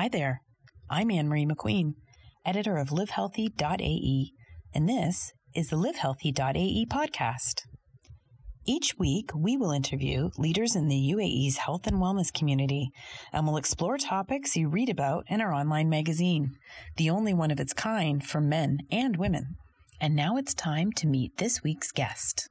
Hi there. I'm Ann Marie McQueen, editor of livehealthy.ae, and this is the livehealthy.ae podcast. Each week, we will interview leaders in the UAE's health and wellness community, and we'll explore topics you read about in our online magazine, the only one of its kind for men and women. And now it's time to meet this week's guest.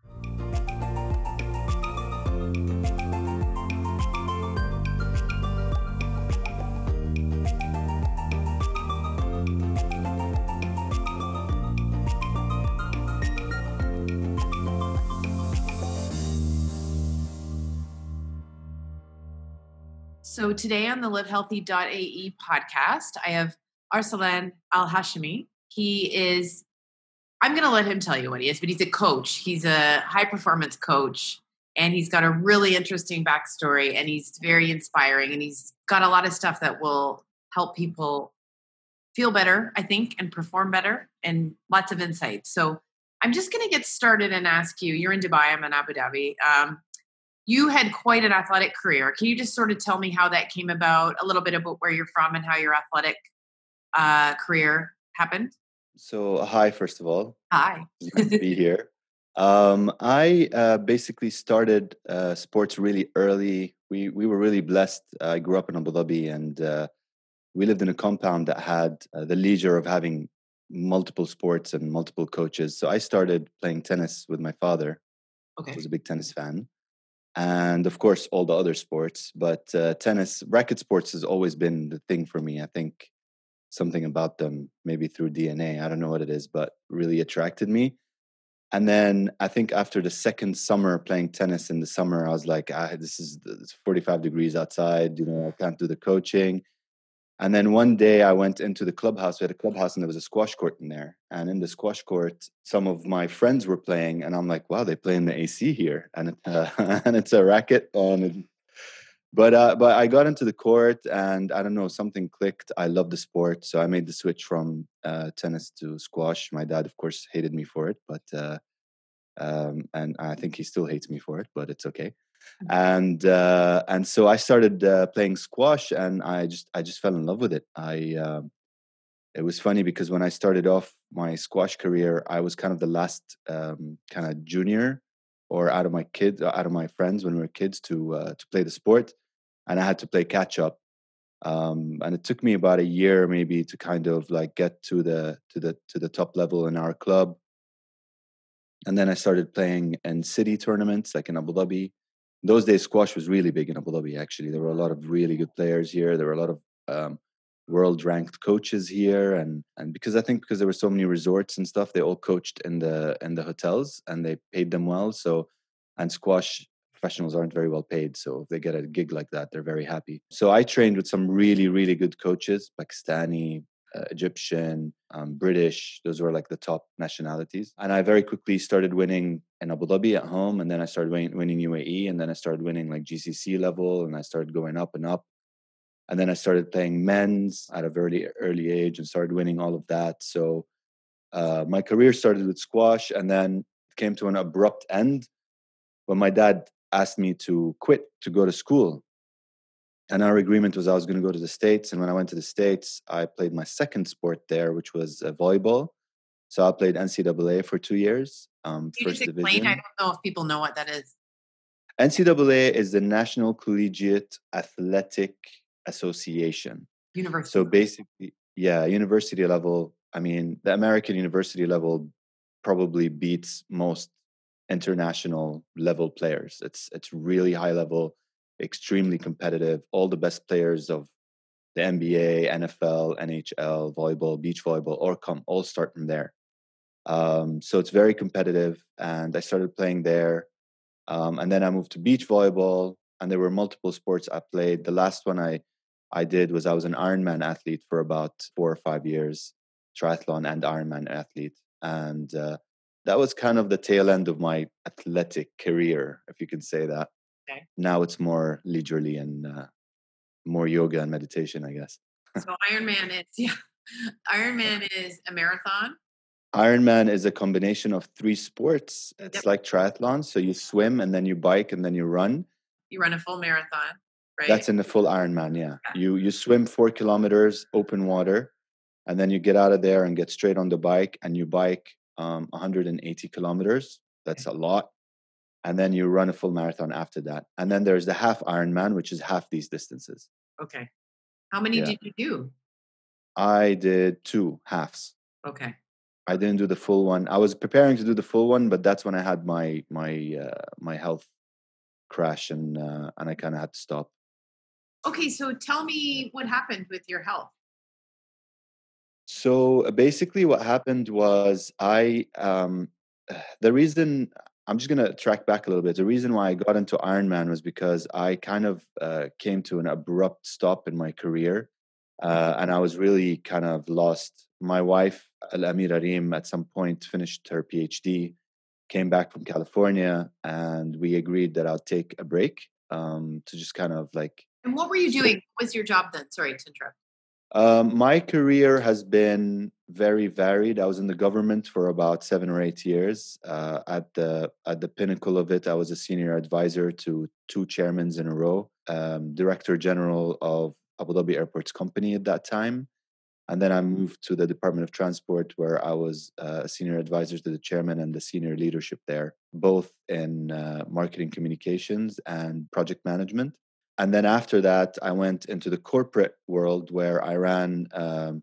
So today on the livehealthy.ae podcast, I have Arsalan Al Hashimi. He is, I'm going to let him tell you what he is, but he's a coach. He's a high performance coach and he's got a really interesting backstory and he's very inspiring and he's got a lot of stuff that will help people feel better, I think, and perform better and lots of insights. So I'm just going to get started and ask you, you're in Dubai, I'm in Abu Dhabi. Um, you had quite an athletic career. Can you just sort of tell me how that came about, a little bit about where you're from and how your athletic uh, career happened? So, hi, first of all. Hi. Nice to be here. Um, I uh, basically started uh, sports really early. We we were really blessed. I grew up in Abu Dhabi, and uh, we lived in a compound that had uh, the leisure of having multiple sports and multiple coaches. So I started playing tennis with my father. Okay. I was a big tennis fan and of course all the other sports but uh, tennis racket sports has always been the thing for me. I think something about them maybe through dna i don't know what it is but really attracted me. And then i think after the second summer playing tennis in the summer i was like ah, this is 45 degrees outside you know i can't do the coaching and then one day I went into the clubhouse. We had a clubhouse and there was a squash court in there. And in the squash court, some of my friends were playing, and I'm like, wow, they play in the AC here, and it, uh, and it's a racket. And but uh, but I got into the court, and I don't know, something clicked. I love the sport, so I made the switch from uh, tennis to squash. My dad, of course, hated me for it, but uh, um, and I think he still hates me for it, but it's okay. Mm-hmm. and uh, and so I started uh, playing squash, and I just I just fell in love with it. I uh, it was funny because when I started off my squash career, I was kind of the last um, kind of junior or out of my kids, out of my friends when we were kids to uh, to play the sport, and I had to play catch up. Um, and it took me about a year maybe to kind of like get to the to the to the top level in our club and then I started playing in city tournaments like in Abu Dhabi those days squash was really big in Abu Dhabi. Actually, there were a lot of really good players here. There were a lot of um, world ranked coaches here, and and because I think because there were so many resorts and stuff, they all coached in the in the hotels and they paid them well. So, and squash professionals aren't very well paid, so if they get a gig like that, they're very happy. So I trained with some really really good coaches, Pakistani, uh, Egyptian, um, British. Those were like the top nationalities. And I very quickly started winning in Abu Dhabi at home, and then I started winning, winning UAE, and then I started winning like GCC level, and I started going up and up. And then I started playing men's at a very early age and started winning all of that. So uh, my career started with squash, and then came to an abrupt end when my dad asked me to quit to go to school and our agreement was I was going to go to the States. And when I went to the States, I played my second sport there, which was uh, volleyball. So I played NCAA for two years. Um, you first explain? division. I don't know if people know what that is. NCAA is the National Collegiate Athletic Association. University. So basically, yeah, university level. I mean, the American university level probably beats most international level players. It's it's really high level extremely competitive. All the best players of the NBA, NFL, NHL, volleyball, beach volleyball, or come all start from there. Um, so it's very competitive, and I started playing there. Um, and then I moved to beach volleyball, and there were multiple sports I played. The last one I I did was I was an Ironman athlete for about four or five years, triathlon and Ironman athlete, and uh, that was kind of the tail end of my athletic career, if you can say that. Okay. Now it's more leisurely and uh, more yoga and meditation, I guess. so Ironman is yeah, Ironman is a marathon. Ironman is a combination of three sports. It's yep. like triathlon. So you swim and then you bike and then you run. You run a full marathon right? That's in the full Ironman. Yeah, Yeah. you you swim four kilometers open water, and then you get out of there and get straight on the bike, and you bike um, 180 kilometers. That's a lot, and then you run a full marathon after that. And then there's the half Ironman, which is half these distances. okay. How many Yeah. did you do? I did two halves. Okay. I didn't do the full one. I was preparing to do the full one, but that's when I had my my uh, my health crash and uh, and I kind of had to stop. Okay, so tell me what happened with your health. So basically, what happened was I um, the reason I'm just gonna track back a little bit. The reason why I got into Ironman was because I kind of uh, came to an abrupt stop in my career, uh, and I was really kind of lost. My wife, Al Amira Reem, at some point finished her PhD, came back from California, and we agreed that I'll take a break um, to just kind of like And what were you doing? What was your job then? Sorry to interrupt. Um, my career has been very varied. I was in the government for about seven or eight years. Uh, at the at the pinnacle of it, I was a senior advisor to two chairmen in a row, um, director general of Abu Dhabi Airports Company at that time, and then I moved to the Department of Transport, where I was uh, a senior advisor to the chairman and the senior leadership there, both in uh, marketing communications and project management and then after that i went into the corporate world where i ran um,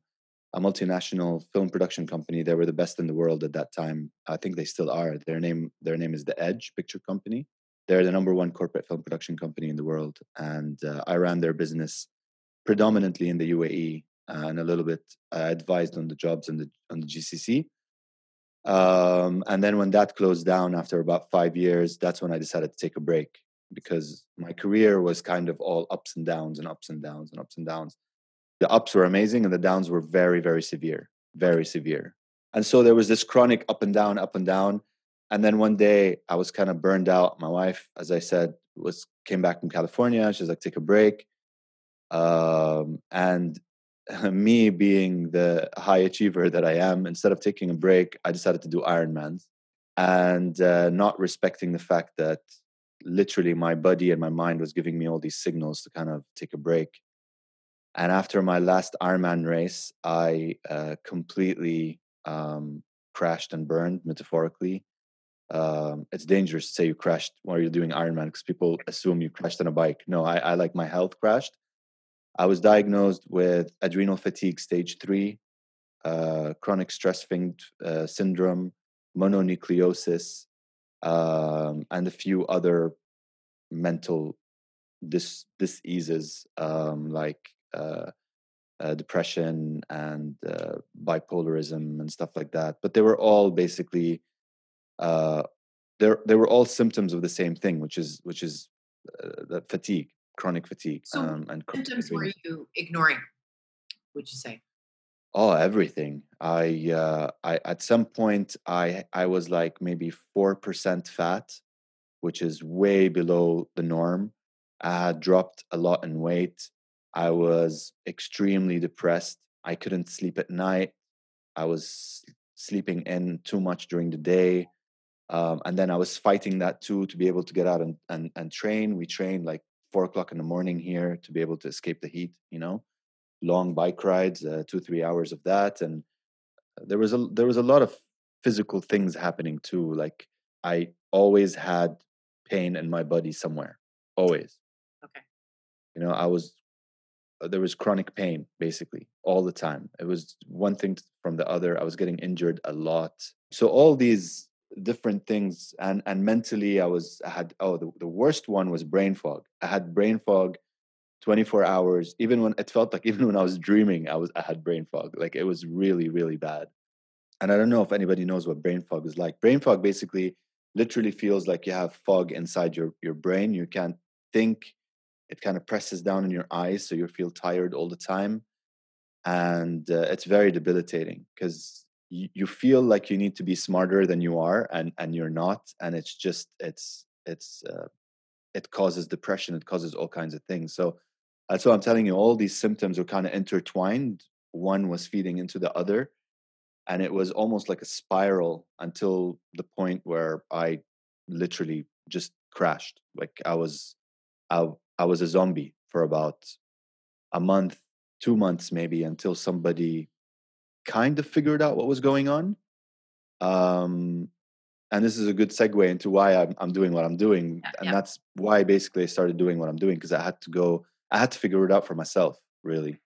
a multinational film production company. They were the best in the world at that time. I think they still are. Their name their name is the edge picture company. They're the number one corporate film production company in the world. And uh, i ran their business predominantly in the uae and a little bit uh, advised on the jobs in the on the gcc um, and then when that closed down after about five years that's when i decided to take a break because my career was kind of all ups and downs and ups and downs and ups and downs. The ups were amazing and the downs were very, very severe, very severe. And so there was this chronic up and down, up and down. And then one day I was kind of burned out. My wife, as I said, was came back from California. She's like, take a break. Um, and me being the high achiever that I am, instead of taking a break, I decided to do Ironmans and uh, not respecting the fact that literally my body and my mind was giving me all these signals to kind of take a break. And after my last Ironman race, I uh, completely um, crashed and burned, metaphorically. Um, it's dangerous to say you crashed while you're doing Ironman because people assume you crashed on a bike. No, I, I like my health crashed. I was diagnosed with adrenal fatigue stage three, uh, chronic stress uh, syndrome, mononucleosis, um, and a few other mental dis- diseases um, like uh, uh, depression and uh, bipolarism and stuff like that. But they were all basically uh, they they were all symptoms of the same thing, which is which is uh, the fatigue, chronic fatigue, So um, and Symptoms were you ignoring? Would you say? Oh, everything. I uh I at some point I I was like maybe 4% fat, which is way below the norm. I had dropped a lot in weight. I was extremely depressed. I couldn't sleep at night. I was sleeping in too much during the day. Um, and then I was fighting that too to be able to get out and, and, and train. We trained like four o'clock in the morning here to be able to escape the heat, you know long bike rides, uh, two three hours of that, and there was a there was a lot of physical things happening too. Like I always had pain in my body somewhere, always. Okay. You know, I was uh, there was chronic pain basically all the time. It was one thing from the other. I was getting injured a lot. So all these different things and and mentally I was I had oh the, the worst one was brain fog. I had brain fog 24 hours even when it felt like even when i was dreaming i was i had brain fog. Like it was really really bad. And i don't know if anybody knows what brain fog is like. Brain fog basically literally feels like you have fog inside your your brain. You can't think. It kind of presses down in your eyes so you feel tired all the time. And uh, it's very debilitating because you, you feel like you need to be smarter than you are and and you're not. And it's just it's it's uh, it causes depression. It causes all kinds of things. So that's what i'm telling you all these symptoms were kind of intertwined one was feeding into the other and it was almost like a spiral until the point where i literally just crashed like i was i, I was a zombie for about a month, two months maybe, until somebody kind of figured out what was going on. Um, and this is a good segue into why I'm, I'm doing what I'm doing, Yeah, and yeah. that's why basically I started doing what I'm doing because I had to go, I had to figure it out for myself, really,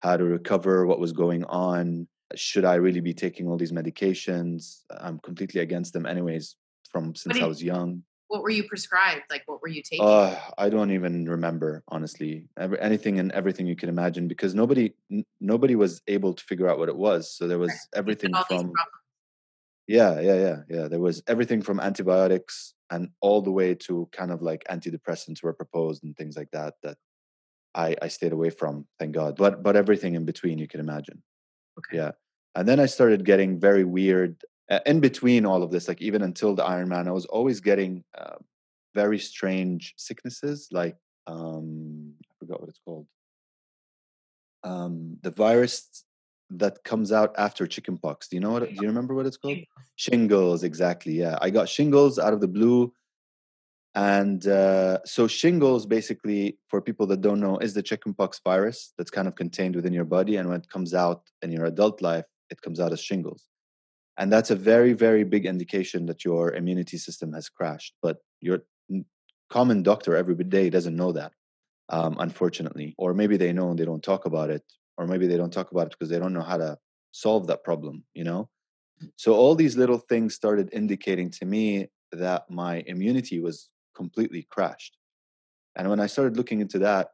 how to recover, what was going on, should I really be taking all these medications? I'm completely against them, anyways, from since I was young. What were you prescribed? Like, what were you taking? Uh, I don't even remember honestly. Every, anything and everything you can imagine because nobody n- nobody was able to figure out what it was. So there was said everything from yeah, yeah, yeah, yeah. There was everything from antibiotics and all the way to kind of like antidepressants were proposed and things like that that I I stayed away from. Thank God. But but everything in between you can imagine. Okay. Yeah. And then I started getting very weird uh, in between all of this, like even until the Ironman, I was always getting uh, very strange sicknesses, like um, I forgot what it's called. Um, the virus that comes out after chickenpox. Do you know what? Do you remember what it's called? Shingles, exactly. Yeah, I got shingles out of the blue. And uh, so, shingles, basically, for people that don't know, is the chickenpox virus that's kind of contained within your body. And when it comes out in your adult life, it comes out as shingles. And that's a very, very big indication that your immunity system has crashed. But your common doctor every day doesn't know that, um, unfortunately. Or maybe they know and they don't talk about it. Or maybe they don't talk about it because they don't know how to solve that problem, you know? So all these little things started indicating to me that my immunity was completely crashed. And when I started looking into that,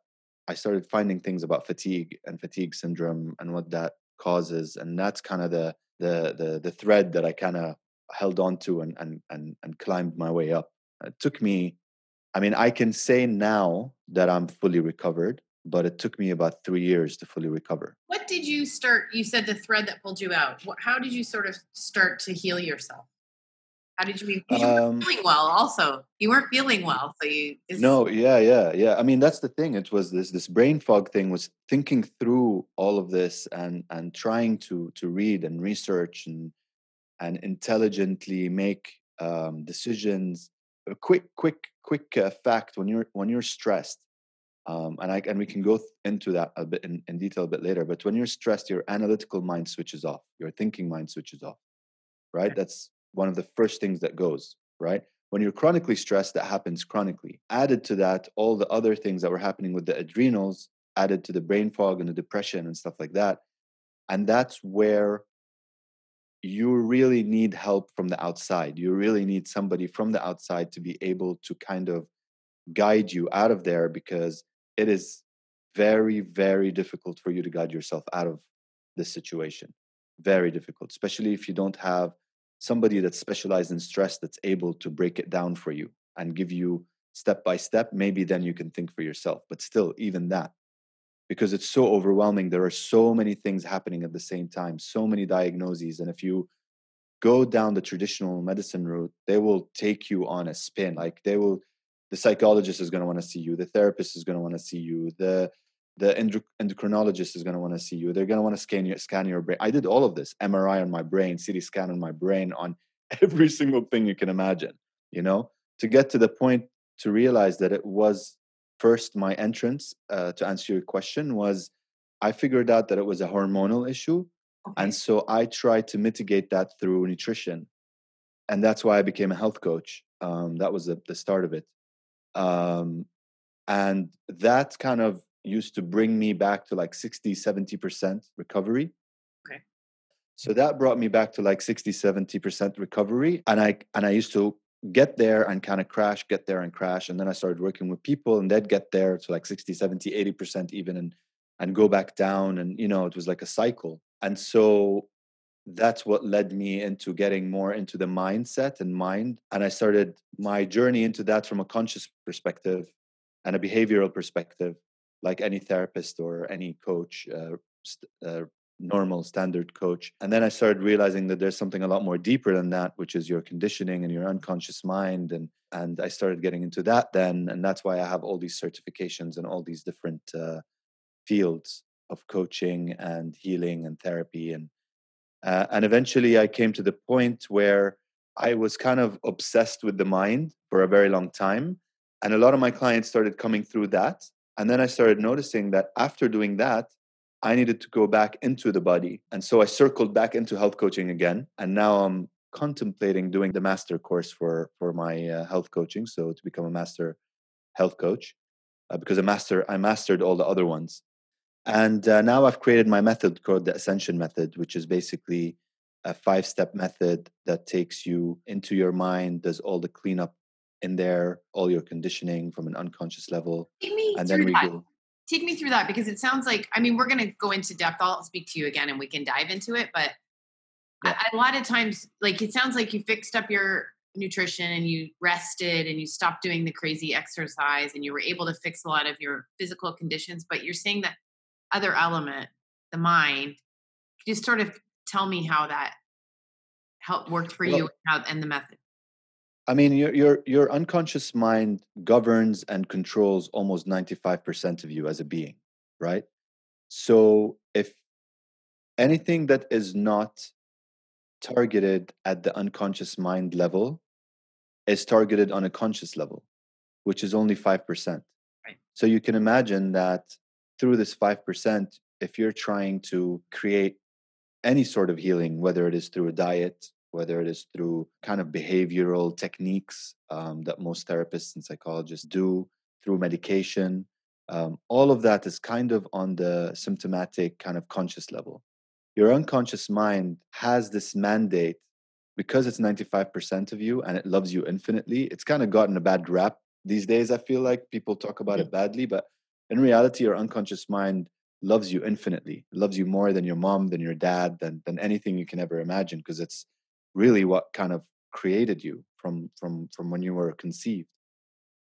I started finding things about fatigue and fatigue syndrome and what that causes. And that's kind of the the the the thread that I kind of held on to and and and and climbed my way up. It took me, I mean, I can say now that I'm fully recovered, but it took me about three years to fully recover. What did you start? You said the thread that pulled you out. How did you sort of start to heal yourself? How did you? Because you Um, weren't feeling well. Also, you weren't feeling well, so you. it's- No, yeah, yeah, yeah. I mean, that's the thing. It was this this brain fog thing was thinking through all of this and and trying to to read and research and and intelligently make um, decisions. A quick, quick, quick uh, fact: when you're when you're stressed, um, and I and we can go th- into that a bit in, in detail a bit later. But when you're stressed, your analytical mind switches off. Your thinking mind switches off. Right. That's one of the first things that goes. Right when you're chronically stressed, that happens chronically. Added to that, all the other things that were happening with the adrenals, added to the brain fog and the depression and stuff like that. And that's where you really need help from the outside. You really need somebody from the outside to be able to kind of guide you out of there because it is very, very difficult for you to guide yourself out of this situation. Very difficult, especially if you don't have somebody that's specialized in stress that's able to break it down for you and give you step by step. Maybe then you can think for yourself. But still, even that, because it's so overwhelming, there are so many things happening at the same time, so many diagnoses. And if you go down the traditional medicine route, they will take you on a spin. Like they will, the psychologist is going to want to see you, the therapist is going to want to see you, the the endocrinologist is going to want to see you. They're going to want to scan your scan your brain. I did all of this: MRI on my brain, CT scan on my brain, on every single thing you can imagine. You know, to get to the point to realize that it was first my entrance. Uh, to answer your question, was I figured out that it was a hormonal issue, Okay. and so I tried to mitigate that through nutrition, and that's why I became a health coach. Um, that was the, the start of it, um, and that kind of used to bring me back to like 60 70% recovery. Okay. so that brought me back to like 60 70% recovery and i and i used to get there and kind of crash get there and crash and then i started working with people and they'd get there to like 60 70 80% even and and go back down and you know it was like a cycle. And so that's what led me into getting more into the mindset and mind and i started my journey into that from a conscious perspective and a behavioral perspective like any therapist or any coach, uh, st- uh, normal standard coach. And then I started realizing that there's something a lot more deeper than that, which is your conditioning and your unconscious mind. And and I started getting into that then, and that's why I have all these certifications and all these different uh, fields of coaching and healing and therapy. And uh, and eventually, I came to the point where I was kind of obsessed with the mind for a very long time. And a lot of my clients started coming through that And then I started noticing that after doing that, I needed to go back into the body. And so I circled back into health coaching again. And now I'm contemplating doing the master course for, for my uh, health coaching. So to become a master health coach, uh, because a master, I mastered all the other ones. And uh, now I've created my method called the Ascension Method, which is basically a five step method that takes you into your mind, does all the cleanup in there, all your conditioning from an unconscious level. Take me and through then we that. go. Take me through that because it sounds like I mean we're going to go into depth. I'll speak to you again and we can dive into it. But Yeah. a lot of times, like it sounds like you fixed up your nutrition and you rested and you stopped doing the crazy exercise and you were able to fix a lot of your physical conditions. But you're saying that other element, the mind, just sort of tell me how that helped worked for Well- you and, how, and the method? I mean, your your your unconscious mind governs and controls almost ninety five percent of you as a being, right? So if anything that is not targeted at the unconscious mind level is targeted on a conscious level, which is only five percent. Right. So you can imagine that through this five percent, if you're trying to create any sort of healing, whether it is through a diet, whether it is through kind of behavioral techniques um, that most therapists and psychologists do, through medication. Um, all of that is kind of on the symptomatic kind of conscious level. Your unconscious mind has this mandate because it's 95% of you and it loves you infinitely. It's kind of gotten a bad rap these days. I feel like people talk about it badly, but in reality, your unconscious mind loves you infinitely, loves you more than your mom, than your dad, than, than anything you can ever imagine because it's really what kind of created you from from from when you were conceived.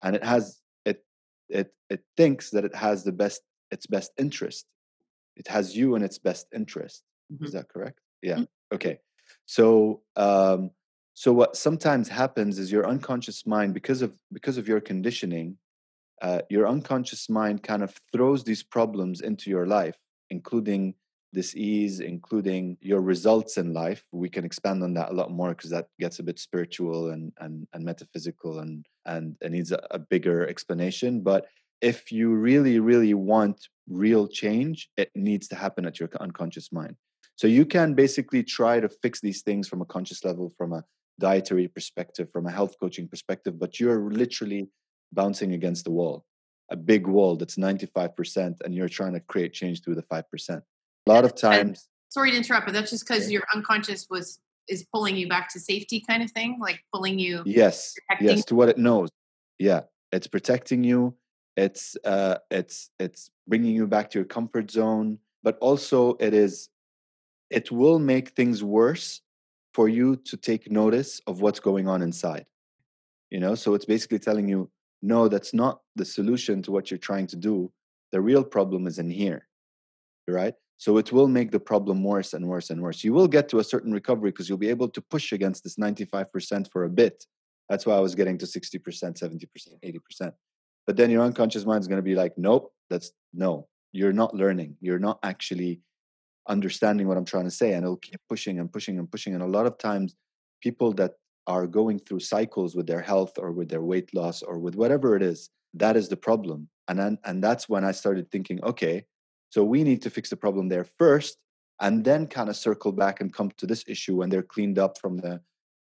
And it has it it it thinks that it has the best its best interest. It has you in its best interest. Is Mhm. that correct? Yeah. Mm. okay. So um so what sometimes happens is your unconscious mind because of because of your conditioning uh, your unconscious mind kind of throws these problems into your life including disease, including your results in life. We can expand on that a lot more because that gets a bit spiritual and and, and metaphysical and and needs a, a bigger explanation. But if you really, really want real change, it needs to happen at your unconscious mind. So you can basically try to fix these things from a conscious level, from a dietary perspective, from a health coaching perspective, but you're literally bouncing against the wall, a big wall that's 95%, and you're trying to create change through the 5%. A lot of That's kind of- times, Sorry to interrupt, but that's just because your unconscious was is pulling you back to safety, kind of thing, like pulling you. yes, protecting- yes, to what it knows. Yeah, it's protecting you. It's uh, it's it's bringing you back to your comfort zone, but also it is, it will make things worse for you to take notice of what's going on inside. You know, so it's basically telling you, no, that's not the solution to what you're trying to do. The real problem is in here, right? So it will make the problem worse and worse and worse. You will get to a certain recovery because you'll be able to push against this 95% for a bit. That's why I was getting to 60%, 70%, 80%. But then your unconscious mind is going to be like, nope, that's no, you're not learning. You're not actually understanding what I'm trying to say. And it'll keep pushing and pushing and pushing. And a lot of times, people that are going through cycles with their health or with their weight loss or with whatever it is, that is the problem. And then, and that's when I started thinking, okay, so we need to fix the problem there first, and then kind of circle back and come to this issue when they're cleaned up from the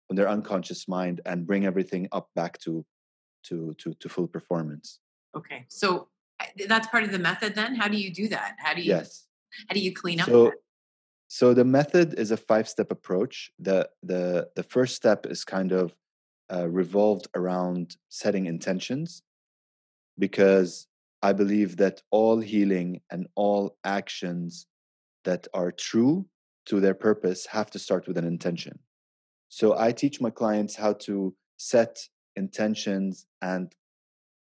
from their unconscious mind and bring everything up back to to to to full performance. Okay, so that's part of the method. Then, how do you do that? How do you Yes. how do you clean up? So that? so the method is a five step approach. The the the first step is kind of uh, revolved around setting intentions because I believe that all healing and all actions that are true to their purpose have to start with an intention. So I teach my clients how to set intentions and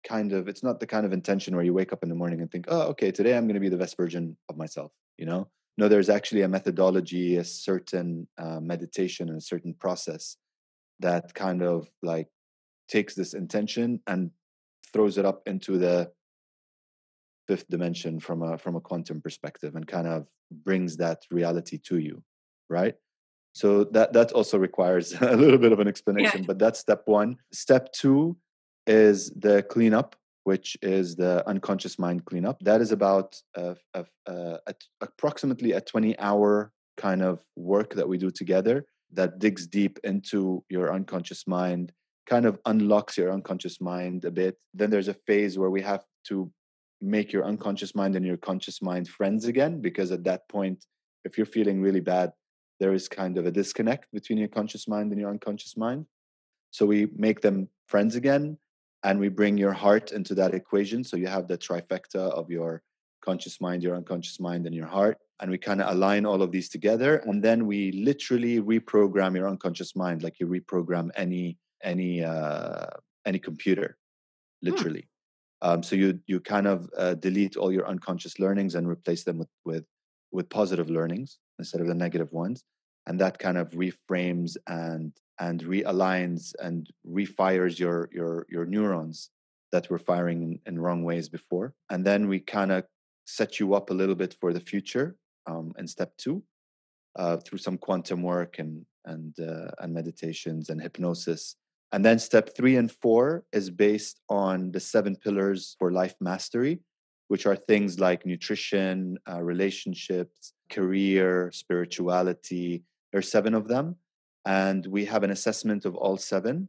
kind of it's not the kind of intention where you wake up in the morning and think, "Oh, okay, today I'm going to be the best version of myself," you know? No, there's actually a methodology, a certain uh, meditation and a certain process that kind of like takes this intention and throws it up into the fifth dimension from a from a quantum perspective and kind of brings that reality to you right so that that also requires a little bit of an explanation but that's step one step two is the cleanup which is the unconscious mind cleanup. That is about uh, uh, uh, approximately a 20 hour kind of work that we do together that digs deep into your unconscious mind, kind of unlocks your unconscious mind a bit. Then there's a phase where we have to make your unconscious mind and your conscious mind friends again, because at that point, if you're feeling really bad, there is kind of a disconnect between your conscious mind and your unconscious mind. So we make them friends again and we bring your heart into that equation. So you have the trifecta of your conscious mind, your unconscious mind, and your heart. And we kind of align all of these together. And then we literally reprogram your unconscious mind, like you reprogram any any uh, any computer, hmm. literally. Hmm. Um, so you you kind of uh, delete all your unconscious learnings and replace them with with with positive learnings instead of the negative ones, and that kind of reframes and and realigns and refires your your your neurons that were firing in, in wrong ways before. And then we kind of set you up a little bit for the future um, in step two uh, through some quantum work and and uh, and meditations and hypnosis and then step three and four is based on the seven pillars for life mastery which are things like nutrition uh, relationships career spirituality. There's seven of them and we have an assessment of all seven.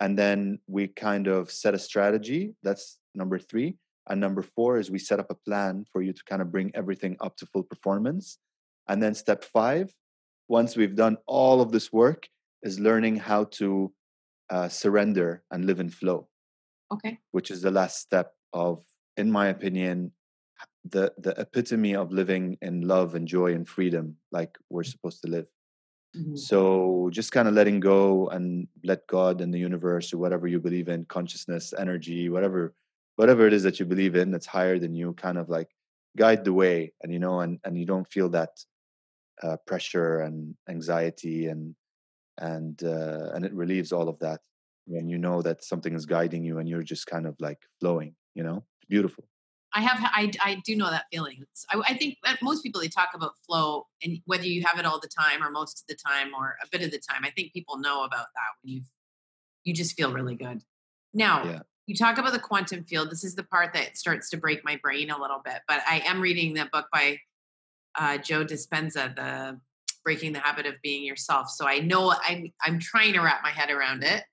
And then we kind of set a strategy that's number three. And number four is we set up a plan for you to kind of bring everything up to full performance. And then step five once we've done all of this work is learning how to uh, surrender and live in flow okay. which is the last step of in my opinion the the epitome of living in love and joy and freedom like we're supposed to live. Mm-hmm. So just kind of letting go and let God and the universe or whatever you believe in, consciousness, energy, whatever, whatever it is that you believe in that's higher than you, kind of like guide the way, and you know, and and you don't feel that uh, pressure and anxiety and and uh, and it relieves all of that when you know that something is guiding you and you're just kind of like flowing. You know, it's beautiful. I have I, I do know that feeling. I, I, think most people they talk about flow and whether you have it all the time or most of the time or a bit of the time. I think people know about that when you you just feel really good. Now yeah. you talk about the quantum field. This is the part that starts to break my brain a little bit. But I am reading the book by uh, Joe Dispenza, the Breaking the Habit of Being Yourself. So I know I'm I'm trying to wrap my head around it,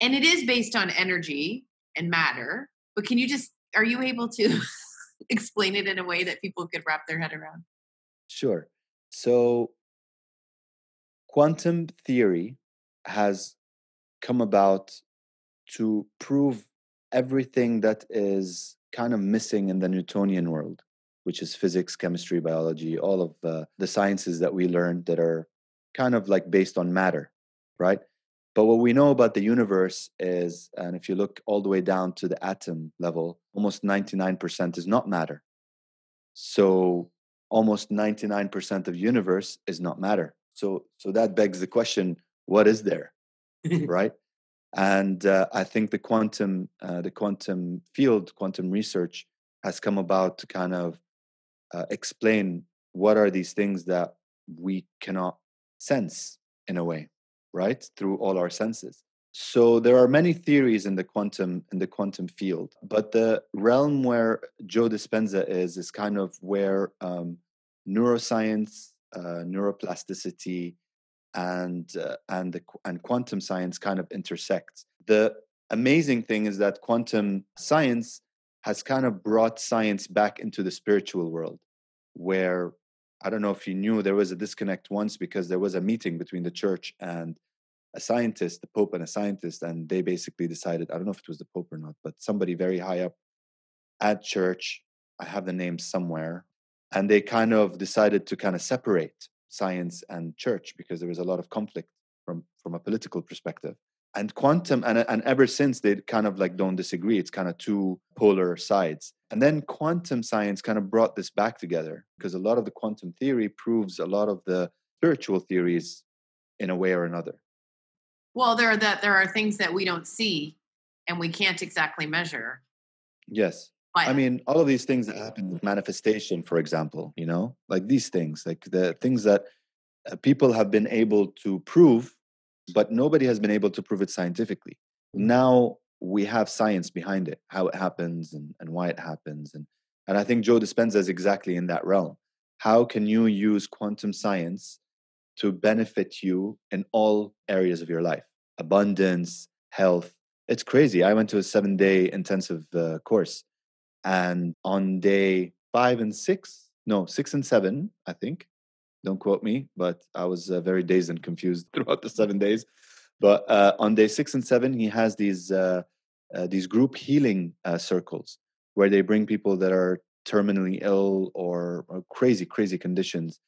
and it is based on energy and matter. But can you just are you able to explain it in a way that people could wrap their head around? Sure. So, quantum theory has come about to prove everything that is kind of missing in the Newtonian world, which is physics, chemistry, biology, all of the, the sciences that we learned that are kind of like based on matter, right? But what we know about the universe is, and if you look all the way down to the atom level, almost 99% is not matter. So almost 99% of universe is not matter. So so that begs the question, what is there? right? And uh, I think the quantum uh, the quantum field, quantum research has come about to kind of uh, explain what are these things that we cannot sense in a way right through all our senses. So there are many theories in the quantum in the quantum field but the realm where joe dispenza is is kind of where um, neuroscience uh, neuroplasticity and uh, and the and quantum science kind of intersect the amazing thing is that quantum science has kind of brought science back into the spiritual world where I don't know if you knew there was a disconnect once because there was a meeting between the church and a scientist, the Pope and a scientist, and they basically decided, I don't know if it was the Pope or not, but somebody very high up at church, I have the name somewhere, and they kind of decided to kind of separate science and church because there was a lot of conflict from from a political perspective and quantum and, and ever since they kind of like don't disagree. It's kind of two polar sides. And then quantum science kind of brought this back together because a lot of the quantum theory proves a lot of the spiritual theories in a way or another. Well there are that there are things that we don't see and we can't exactly measure. Yes. But, i mean all of these things that happen with manifestation for example you know like these things like the things that uh, people have been able to prove but nobody has been able to prove it scientifically. Now we have science behind it, how it happens and, and why it happens. And, and I think Joe Dispenza is exactly in that realm. How can you use quantum science to benefit you in all areas of your life? Abundance, health. It's crazy. I went to a seven day intensive uh, course. And on day five and six, no, six and seven, I think. Don't quote me, but I was uh, very dazed and confused throughout the seven days. But uh, on day six and seven, he has these uh, uh, these group healing uh, circles where they bring people that are terminally ill or, or, crazy, crazy conditions.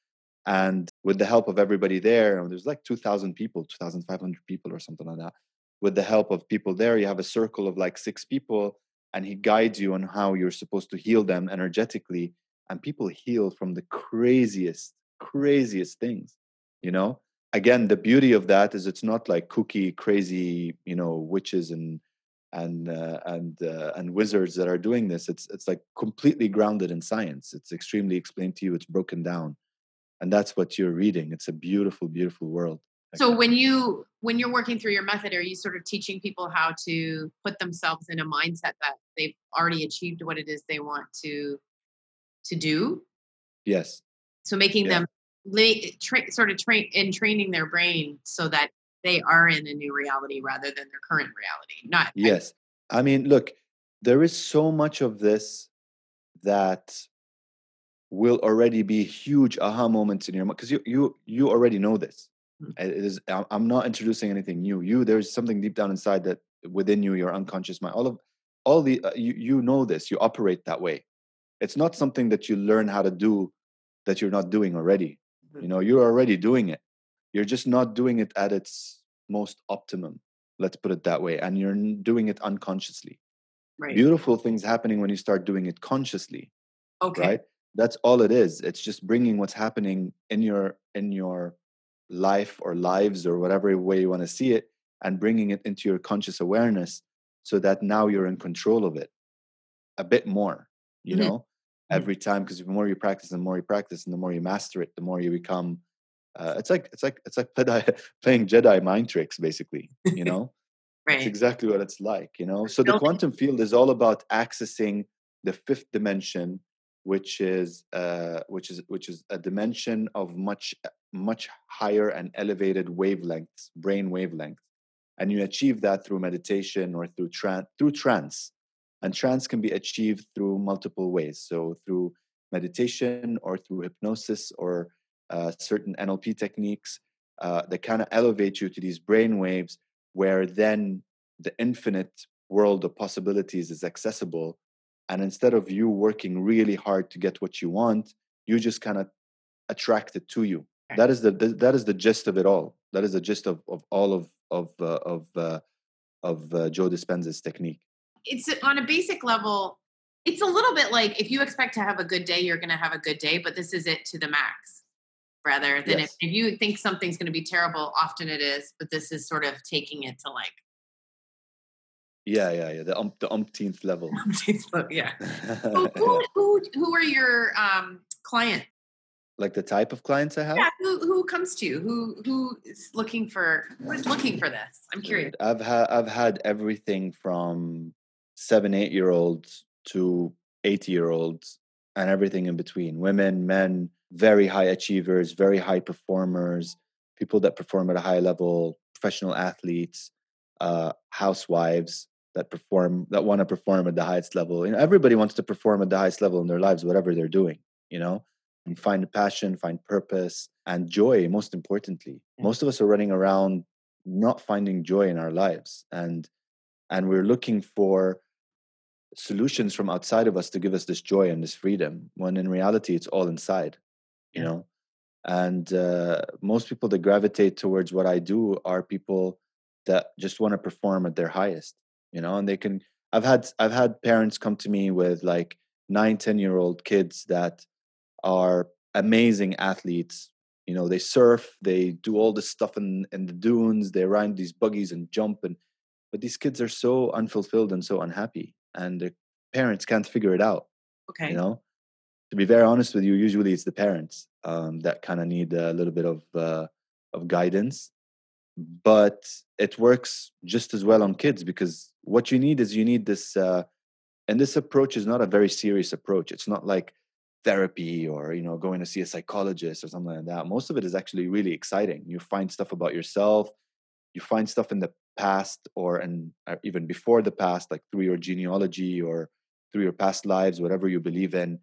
And with the help of everybody there, there's like 2,000 people, 2,500 people or something like that. With the help of people there, you have a circle of like six people, and he guides you on how you're supposed to heal them energetically. And people heal from the craziest, craziest things, you know? again the beauty of that is it's not like kooky crazy you know witches and and uh, and uh, and wizards that are doing this. It's it's like completely grounded in science. It's extremely explained to you. It's broken down. And that's what you're reading. It's a beautiful beautiful world. So when you when you're working through your method are you sort of teaching people how to put themselves in a mindset that they've already achieved what it is they want to to do? Yes so making yeah. them tra- sort of train in training their brain so that they are in a new reality rather than their current reality. Not yes. I mean, look, there is so much of this that will already be huge aha moments in your mind because you you you already know this. Mm-hmm. It is I'm not introducing anything new. You there's something deep down inside that within you, your unconscious mind. All of all the uh, you you know this. You operate that way. It's not something that you learn how to do that you're not doing already. You know, you're already doing it. You're just not doing it at its most optimum. Let's put it that way. And you're doing it unconsciously. Right. Beautiful things happening when you start doing it consciously. Okay. Right? That's all it is. It's just bringing what's happening in your in your life or lives or whatever way you want to see it and bringing it into your conscious awareness so that now you're in control of it a bit more, you mm-hmm. know? Mm. every time because the more you practice the more you practice and the more you master it the more you become uh, it's like it's like it's like playing jedi mind tricks basically you know? Right. it's exactly what it's like you know? So the quantum field is all about accessing the fifth dimension which is uh which is which is a dimension of much much higher and elevated wavelengths brain wavelengths. And you achieve that through meditation or through trance through trance and trance can be achieved through multiple ways. So through meditation or through hypnosis or uh, certain NLP techniques uh, that kind of elevate you to these brain waves where then the infinite world of possibilities is accessible. And instead of you working really hard to get what you want, you just kind of attract it to you. That is the, that is the gist of it all. That is the gist of, of all of of uh, of uh, of uh, Joe Dispenza's technique it's on a basic level it's a little bit like if you expect to have a good day you're going to have a good day but this is it to the max rather than yes. if, if you think something's going to be terrible often it is but this is sort of taking it to like yeah yeah yeah the, um, the umpteenth level umpteenth level yeah who, who, who, who are your um clients like the type of clients I have? Yeah, who, who comes to you? Who who is looking for who's looking for this? I'm curious. I've had I've had everything from seven, eight year olds to 80 year olds and everything in between women, men, very high achievers, very high performers, people that perform at a high level, professional athletes, uh, housewives that perform, that want to perform at the highest level. You know, everybody wants to perform at the highest level in their lives, whatever they're doing, you know, and find passion, find purpose and joy, most importantly. Most of us are running around not finding joy in our lives. And and we're looking for solutions from outside of us to give us this joy and this freedom when in reality it's all inside you know? And uh, most people that gravitate towards what i do are people that just want to perform at their highest you know? And they can i've had i've had parents come to me with like nine ten year old kids that are amazing athletes you know? They surf they do all this stuff in in the dunes they ride these buggies and jump and but these kids are so unfulfilled and so unhappy and the parents can't figure it out okay. you know? To be very honest with you usually it's the parents um, that kind of need a little bit of uh, of guidance but it works just as well on kids because what you need is you need this uh, and this approach is not a very serious approach. It's not like therapy or you know going to see a psychologist or something like that. Most of it is actually really exciting. You find stuff about yourself you find stuff in the past or and uh, even before the past like through your genealogy or through your past lives whatever you believe in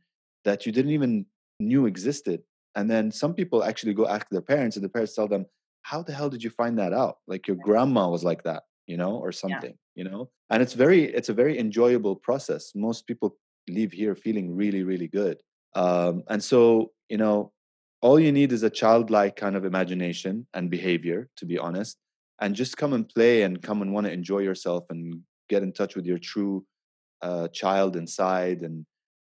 that you didn't even knew existed. And then some people actually go ask their parents and the parents tell them how the hell did you find that out? Like your grandma was like that you know or something yeah. you know? And it's very it's a very enjoyable process. Most people leave here feeling really really good. Um, and so you know all you need is a childlike kind of imagination and behavior to be honest and just come and play and come and want to enjoy yourself and get in touch with your true uh, child inside and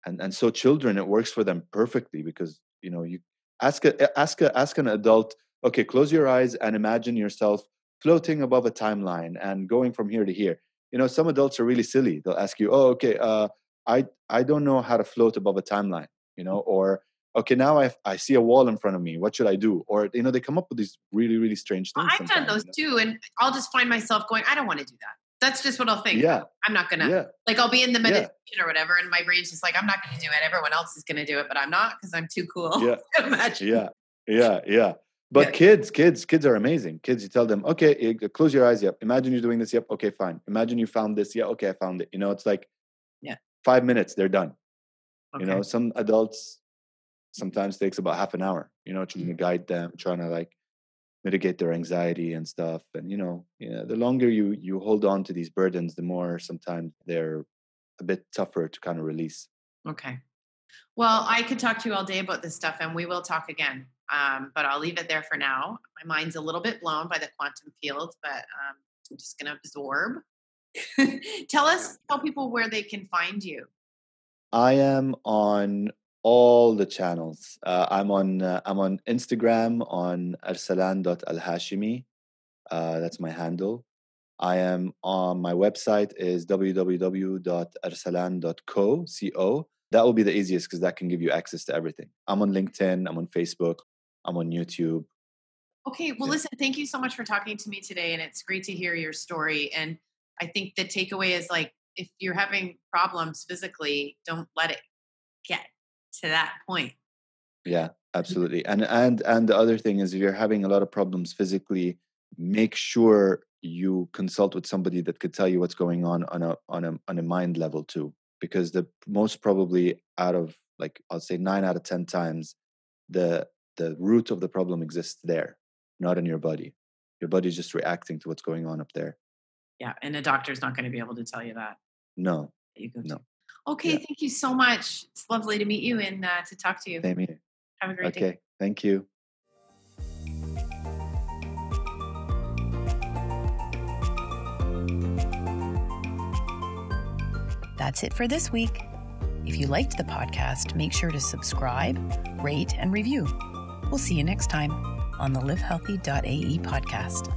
and and so children it works for them perfectly because you know you ask a ask a ask an adult okay close your eyes and imagine yourself floating above a timeline and going from here to here. You know some adults are really silly. They'll ask you oh okay uh, i i don't know how to float above a timeline you know or okay now i i see a wall in front of me what should i do or you know they come up with these really really strange oh, things i've done those you know? too and i'll just find myself going i don't want to do that that's just what I'll think. Yeah. I'm not gonna yeah. like I'll be in the meditation yeah. or whatever, and my brain's just like, I'm not gonna do it. Everyone else is gonna do it, but I'm not because I'm too cool. Yeah. Imagine. Yeah. Yeah. Yeah. But yeah. kids, kids, kids are amazing. Kids, you tell them, okay, eh, close your eyes. Yep. Imagine you're doing this. Yep. Okay, fine. Imagine you found this. Yeah. Okay, I found it. You know, it's like, yeah, five minutes, they're done. Okay. You know, some adults sometimes takes about half an hour. You know, trying mm-hmm. to guide them, trying to like mitigate their anxiety and stuff. And you know, yeah, the longer you you hold on to these burdens, the more sometimes they're a bit tougher to kind of release. Okay. Well, I could talk to you all day about this stuff, and we will talk again. Um, but I'll leave it there for now. My mind's a little bit blown by the quantum field, but um, I'm just going to absorb. tell us, tell people where they can find you. I am on all the channels. Uh, I'm on uh, I'm on Instagram on arsalan.alhashimi. Uh, that's my handle. I am on my website is www.arsalan.co. Co. That will be the easiest because that can give you access to everything. I'm on LinkedIn. I'm on Facebook. I'm on YouTube. Okay. Well, yeah. listen, thank you so much for talking to me today. And it's great to hear your story. And I think the takeaway is like, if you're having problems physically, don't let it get to that point. Yeah, mm-hmm. absolutely. And and and the other thing is if you're having a lot of problems physically, make sure you consult with somebody that could tell you what's going on on a on a on a mind level too because the most probably out of like I'll say 9 out of 10 times the the root of the problem exists there not in your body your body's just reacting to what's going on up there yeah and a doctor's not going to be able to tell you that no you go no Okay, yeah. thank you so much. It's lovely to meet you and uh, to talk to you. Same here. Have a great okay. day. Okay, thank you. That's it for this week. If you liked the podcast, make sure to subscribe, rate, and review. We'll see you next time on the livehealthy.ae podcast.